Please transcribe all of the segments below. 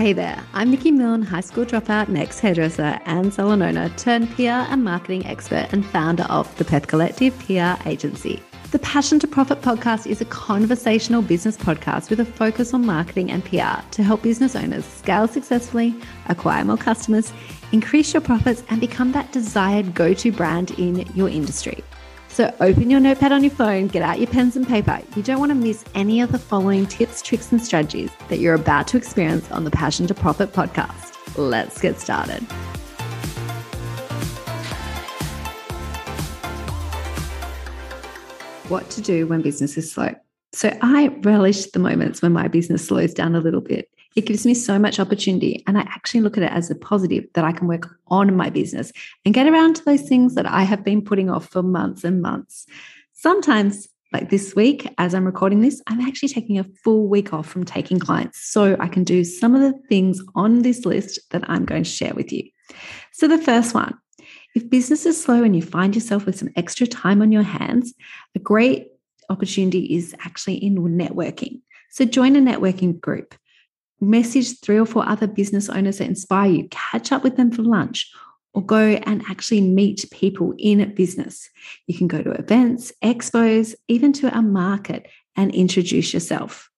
Hey there, I'm Nikki Milne, high school dropout, next hairdresser, and salon owner turned PR and marketing expert and founder of the Perth Collective PR agency. The Passion to Profit podcast is a conversational business podcast with a focus on marketing and PR to help business owners scale successfully, acquire more customers, increase your profits, and become that desired go to brand in your industry. So open your notepad on your phone, get out your pens and paper. You don't want to miss any of the following tips, tricks, and strategies that you're about to experience on the Passion to Profit podcast. Let's get started. What to do when business is slow. So I relish the moments when my business slows down a little bit it gives me so much opportunity. And I actually look at it as a positive that I can work on my business and get around to those things that I have been putting off for months and months. Sometimes, like this week, as I'm recording this, I'm actually taking a full week off from taking clients so I can do some of the things on this list that I'm going to share with you. So, the first one if business is slow and you find yourself with some extra time on your hands, a great opportunity is actually in networking. So, join a networking group message three or four other business owners that inspire you, catch up with them for lunch, or go and actually meet people in business. You can go to events, expos, even to a market and introduce yourself.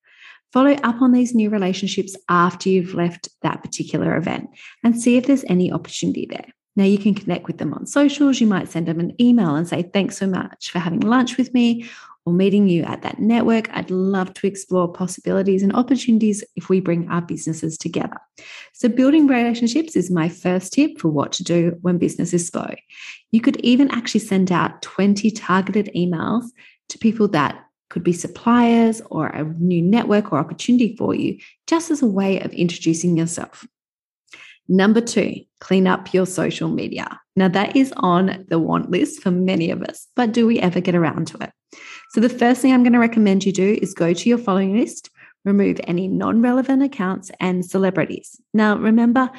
Follow up on these new relationships after you've left that particular event and see if there's any opportunity there. Now, you can connect with them on socials. You might send them an email and say, Thanks so much for having lunch with me or meeting you at that network. I'd love to explore possibilities and opportunities if we bring our businesses together. So, building relationships is my first tip for what to do when business is slow. You could even actually send out 20 targeted emails to people that could be suppliers or a new network or opportunity for you, just as a way of introducing yourself. Number two, clean up your social media. Now, that is on the want list for many of us, but do we ever get around to it? So, the first thing I'm going to recommend you do is go to your following list, remove any non relevant accounts and celebrities. Now, remember,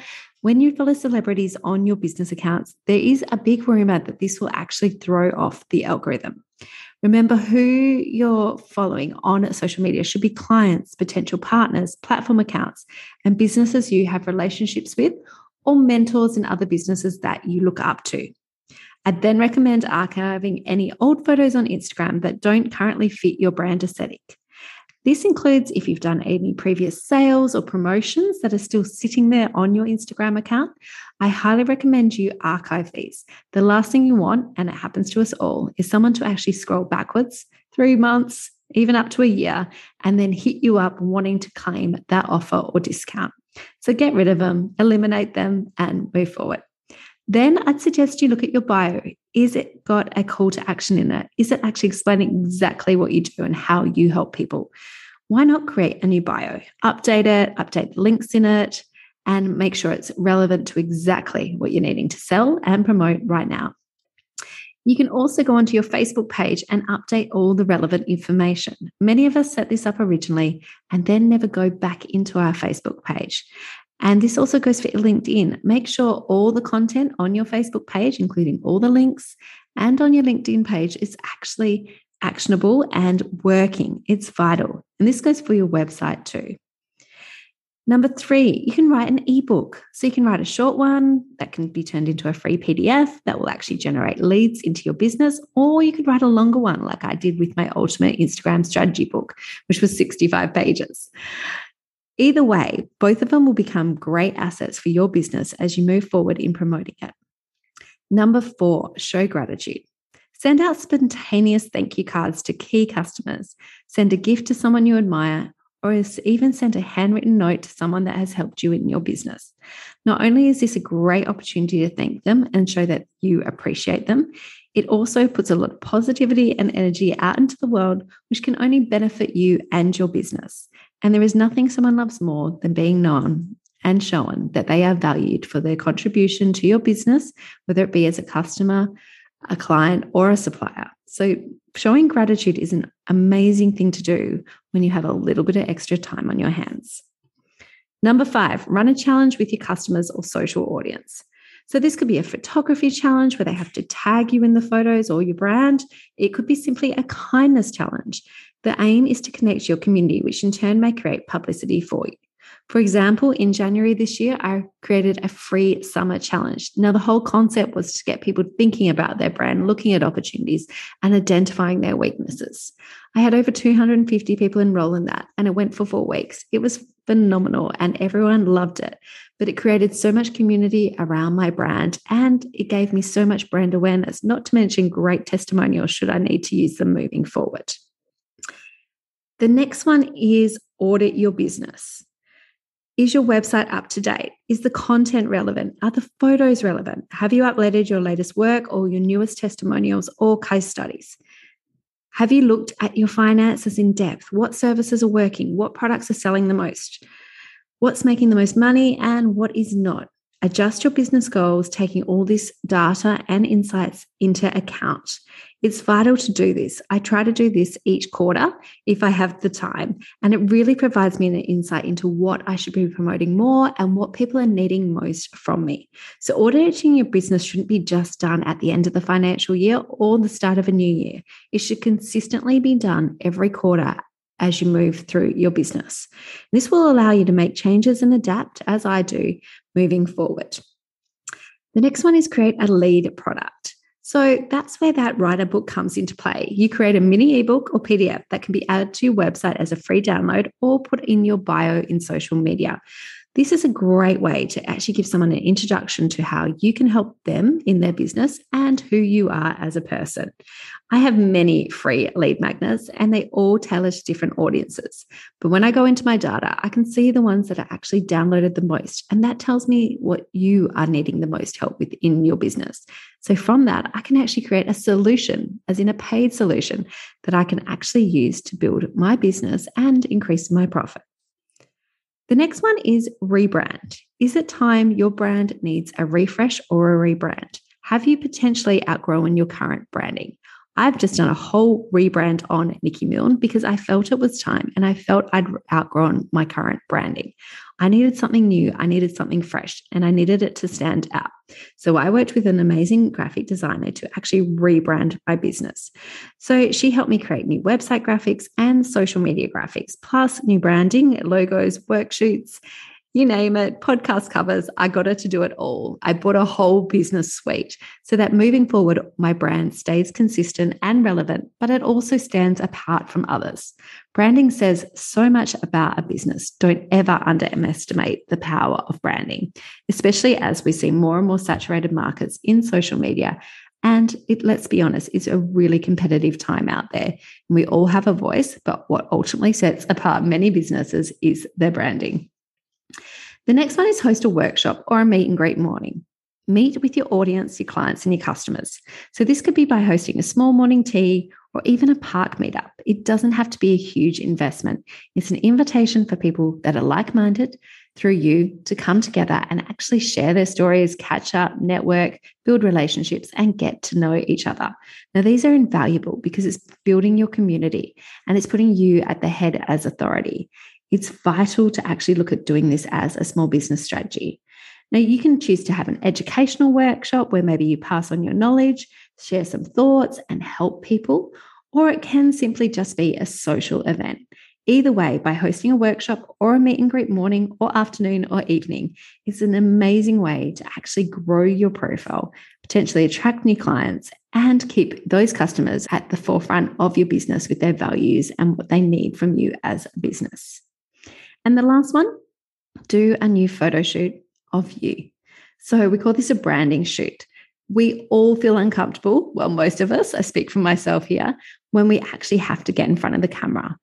when you follow celebrities on your business accounts, there is a big rumor that this will actually throw off the algorithm. Remember who you're following on social media should be clients, potential partners, platform accounts, and businesses you have relationships with, or mentors and other businesses that you look up to. I'd then recommend archiving any old photos on Instagram that don't currently fit your brand aesthetic. This includes if you've done any previous sales or promotions that are still sitting there on your Instagram account. I highly recommend you archive these. The last thing you want, and it happens to us all, is someone to actually scroll backwards three months, even up to a year, and then hit you up wanting to claim that offer or discount. So get rid of them, eliminate them, and move forward. Then I'd suggest you look at your bio. Is it got a call to action in it? Is it actually explaining exactly what you do and how you help people? Why not create a new bio? Update it, update the links in it, and make sure it's relevant to exactly what you're needing to sell and promote right now. You can also go onto your Facebook page and update all the relevant information. Many of us set this up originally and then never go back into our Facebook page. And this also goes for LinkedIn. Make sure all the content on your Facebook page, including all the links, and on your LinkedIn page is actually actionable and working. It's vital. And this goes for your website too. Number three, you can write an ebook. So you can write a short one that can be turned into a free PDF that will actually generate leads into your business, or you could write a longer one like I did with my ultimate Instagram strategy book, which was 65 pages. Either way, both of them will become great assets for your business as you move forward in promoting it. Number four, show gratitude. Send out spontaneous thank you cards to key customers. Send a gift to someone you admire, or even send a handwritten note to someone that has helped you in your business. Not only is this a great opportunity to thank them and show that you appreciate them, it also puts a lot of positivity and energy out into the world, which can only benefit you and your business. And there is nothing someone loves more than being known and shown that they are valued for their contribution to your business, whether it be as a customer, a client, or a supplier. So, showing gratitude is an amazing thing to do when you have a little bit of extra time on your hands. Number five, run a challenge with your customers or social audience. So, this could be a photography challenge where they have to tag you in the photos or your brand. It could be simply a kindness challenge the aim is to connect your community, which in turn may create publicity for you. For example, in January this year, I created a free summer challenge. Now, the whole concept was to get people thinking about their brand, looking at opportunities, and identifying their weaknesses. I had over 250 people enroll in that, and it went for four weeks. It was phenomenal, and everyone loved it. But it created so much community around my brand, and it gave me so much brand awareness, not to mention great testimonials should I need to use them moving forward. The next one is audit your business. Is your website up to date? Is the content relevant? Are the photos relevant? Have you uploaded your latest work or your newest testimonials or case studies? Have you looked at your finances in depth? What services are working? What products are selling the most? What's making the most money and what is not? Adjust your business goals, taking all this data and insights into account. It's vital to do this. I try to do this each quarter if I have the time, and it really provides me an insight into what I should be promoting more and what people are needing most from me. So, auditing your business shouldn't be just done at the end of the financial year or the start of a new year. It should consistently be done every quarter as you move through your business. This will allow you to make changes and adapt, as I do, moving forward. The next one is create a lead product. So that's where that writer book comes into play. You create a mini ebook or PDF that can be added to your website as a free download or put in your bio in social media. This is a great way to actually give someone an introduction to how you can help them in their business and who you are as a person. I have many free lead magnets and they all tailor to different audiences. But when I go into my data, I can see the ones that are actually downloaded the most. And that tells me what you are needing the most help with in your business. So from that, I can actually create a solution, as in a paid solution, that I can actually use to build my business and increase my profit. The next one is rebrand. Is it time your brand needs a refresh or a rebrand? Have you potentially outgrown your current branding? I've just done a whole rebrand on Nikki Milne because I felt it was time and I felt I'd outgrown my current branding. I needed something new, I needed something fresh, and I needed it to stand out. So I worked with an amazing graphic designer to actually rebrand my business. So she helped me create new website graphics and social media graphics, plus new branding, logos, worksheets, you name it, podcast covers, I got her to do it all. I bought a whole business suite so that moving forward, my brand stays consistent and relevant, but it also stands apart from others. Branding says so much about a business. Don't ever underestimate the power of branding, especially as we see more and more saturated markets in social media and it, let's be honest, it's a really competitive time out there. We all have a voice, but what ultimately sets apart many businesses is their branding. The next one is host a workshop or a meet and greet morning. Meet with your audience, your clients, and your customers. So, this could be by hosting a small morning tea or even a park meetup. It doesn't have to be a huge investment. It's an invitation for people that are like minded through you to come together and actually share their stories, catch up, network, build relationships, and get to know each other. Now, these are invaluable because it's building your community and it's putting you at the head as authority it's vital to actually look at doing this as a small business strategy. Now, you can choose to have an educational workshop where maybe you pass on your knowledge, share some thoughts, and help people, or it can simply just be a social event. Either way, by hosting a workshop or a meet and greet morning or afternoon or evening, it's an amazing way to actually grow your profile, potentially attract new clients, and keep those customers at the forefront of your business with their values and what they need from you as a business. And the last one, do a new photo shoot of you. So we call this a branding shoot. We all feel uncomfortable, well, most of us, I speak for myself here, when we actually have to get in front of the camera.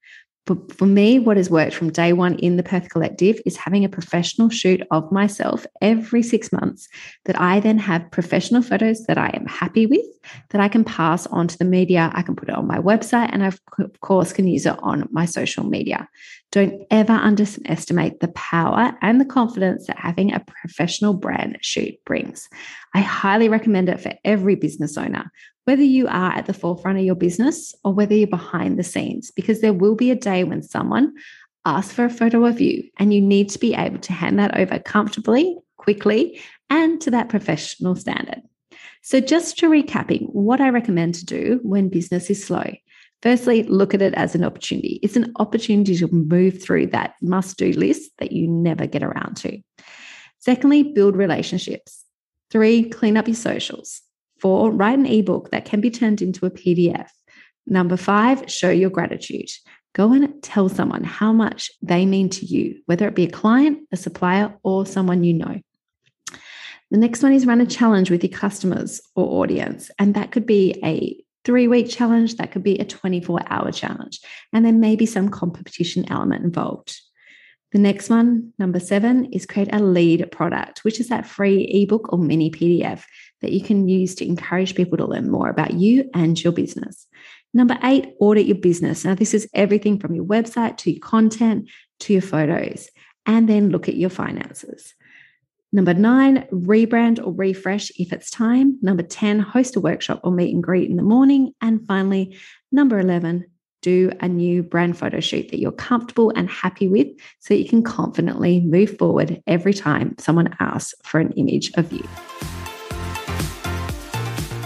But for me, what has worked from day one in the Perth Collective is having a professional shoot of myself every six months that I then have professional photos that I am happy with, that I can pass on to the media. I can put it on my website and I, of course, can use it on my social media. Don't ever underestimate the power and the confidence that having a professional brand shoot brings. I highly recommend it for every business owner, whether you are at the forefront of your business or whether you're behind the scenes, because there will be a day when someone asks for a photo of you and you need to be able to hand that over comfortably, quickly, and to that professional standard. So, just to recapping, what I recommend to do when business is slow Firstly, look at it as an opportunity. It's an opportunity to move through that must do list that you never get around to. Secondly, build relationships. Three, clean up your socials. Four, write an ebook that can be turned into a PDF. Number five, show your gratitude. Go and tell someone how much they mean to you, whether it be a client, a supplier, or someone you know. The next one is run a challenge with your customers or audience. And that could be a three week challenge, that could be a 24 hour challenge. And there may be some competition element involved. The next one, number seven, is create a lead product, which is that free ebook or mini PDF that you can use to encourage people to learn more about you and your business. Number eight, audit your business. Now, this is everything from your website to your content to your photos, and then look at your finances. Number nine, rebrand or refresh if it's time. Number 10, host a workshop or meet and greet in the morning. And finally, number 11, do a new brand photo shoot that you're comfortable and happy with so you can confidently move forward every time someone asks for an image of you.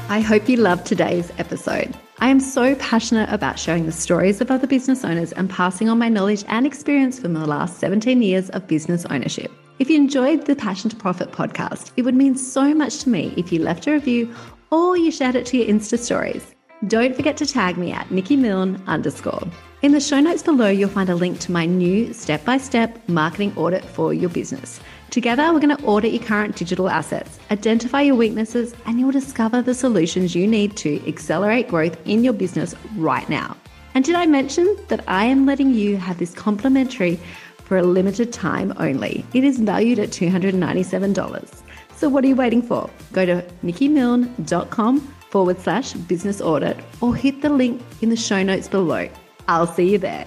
I hope you loved today's episode. I am so passionate about sharing the stories of other business owners and passing on my knowledge and experience from the last 17 years of business ownership. If you enjoyed the Passion to Profit podcast, it would mean so much to me if you left a review or you shared it to your Insta stories. Don't forget to tag me at Nikki Milne underscore. In the show notes below, you'll find a link to my new step by step marketing audit for your business. Together, we're going to audit your current digital assets, identify your weaknesses, and you'll discover the solutions you need to accelerate growth in your business right now. And did I mention that I am letting you have this complimentary for a limited time only? It is valued at $297. So, what are you waiting for? Go to nikkimilne.com forward slash business audit or hit the link in the show notes below. I'll see you there.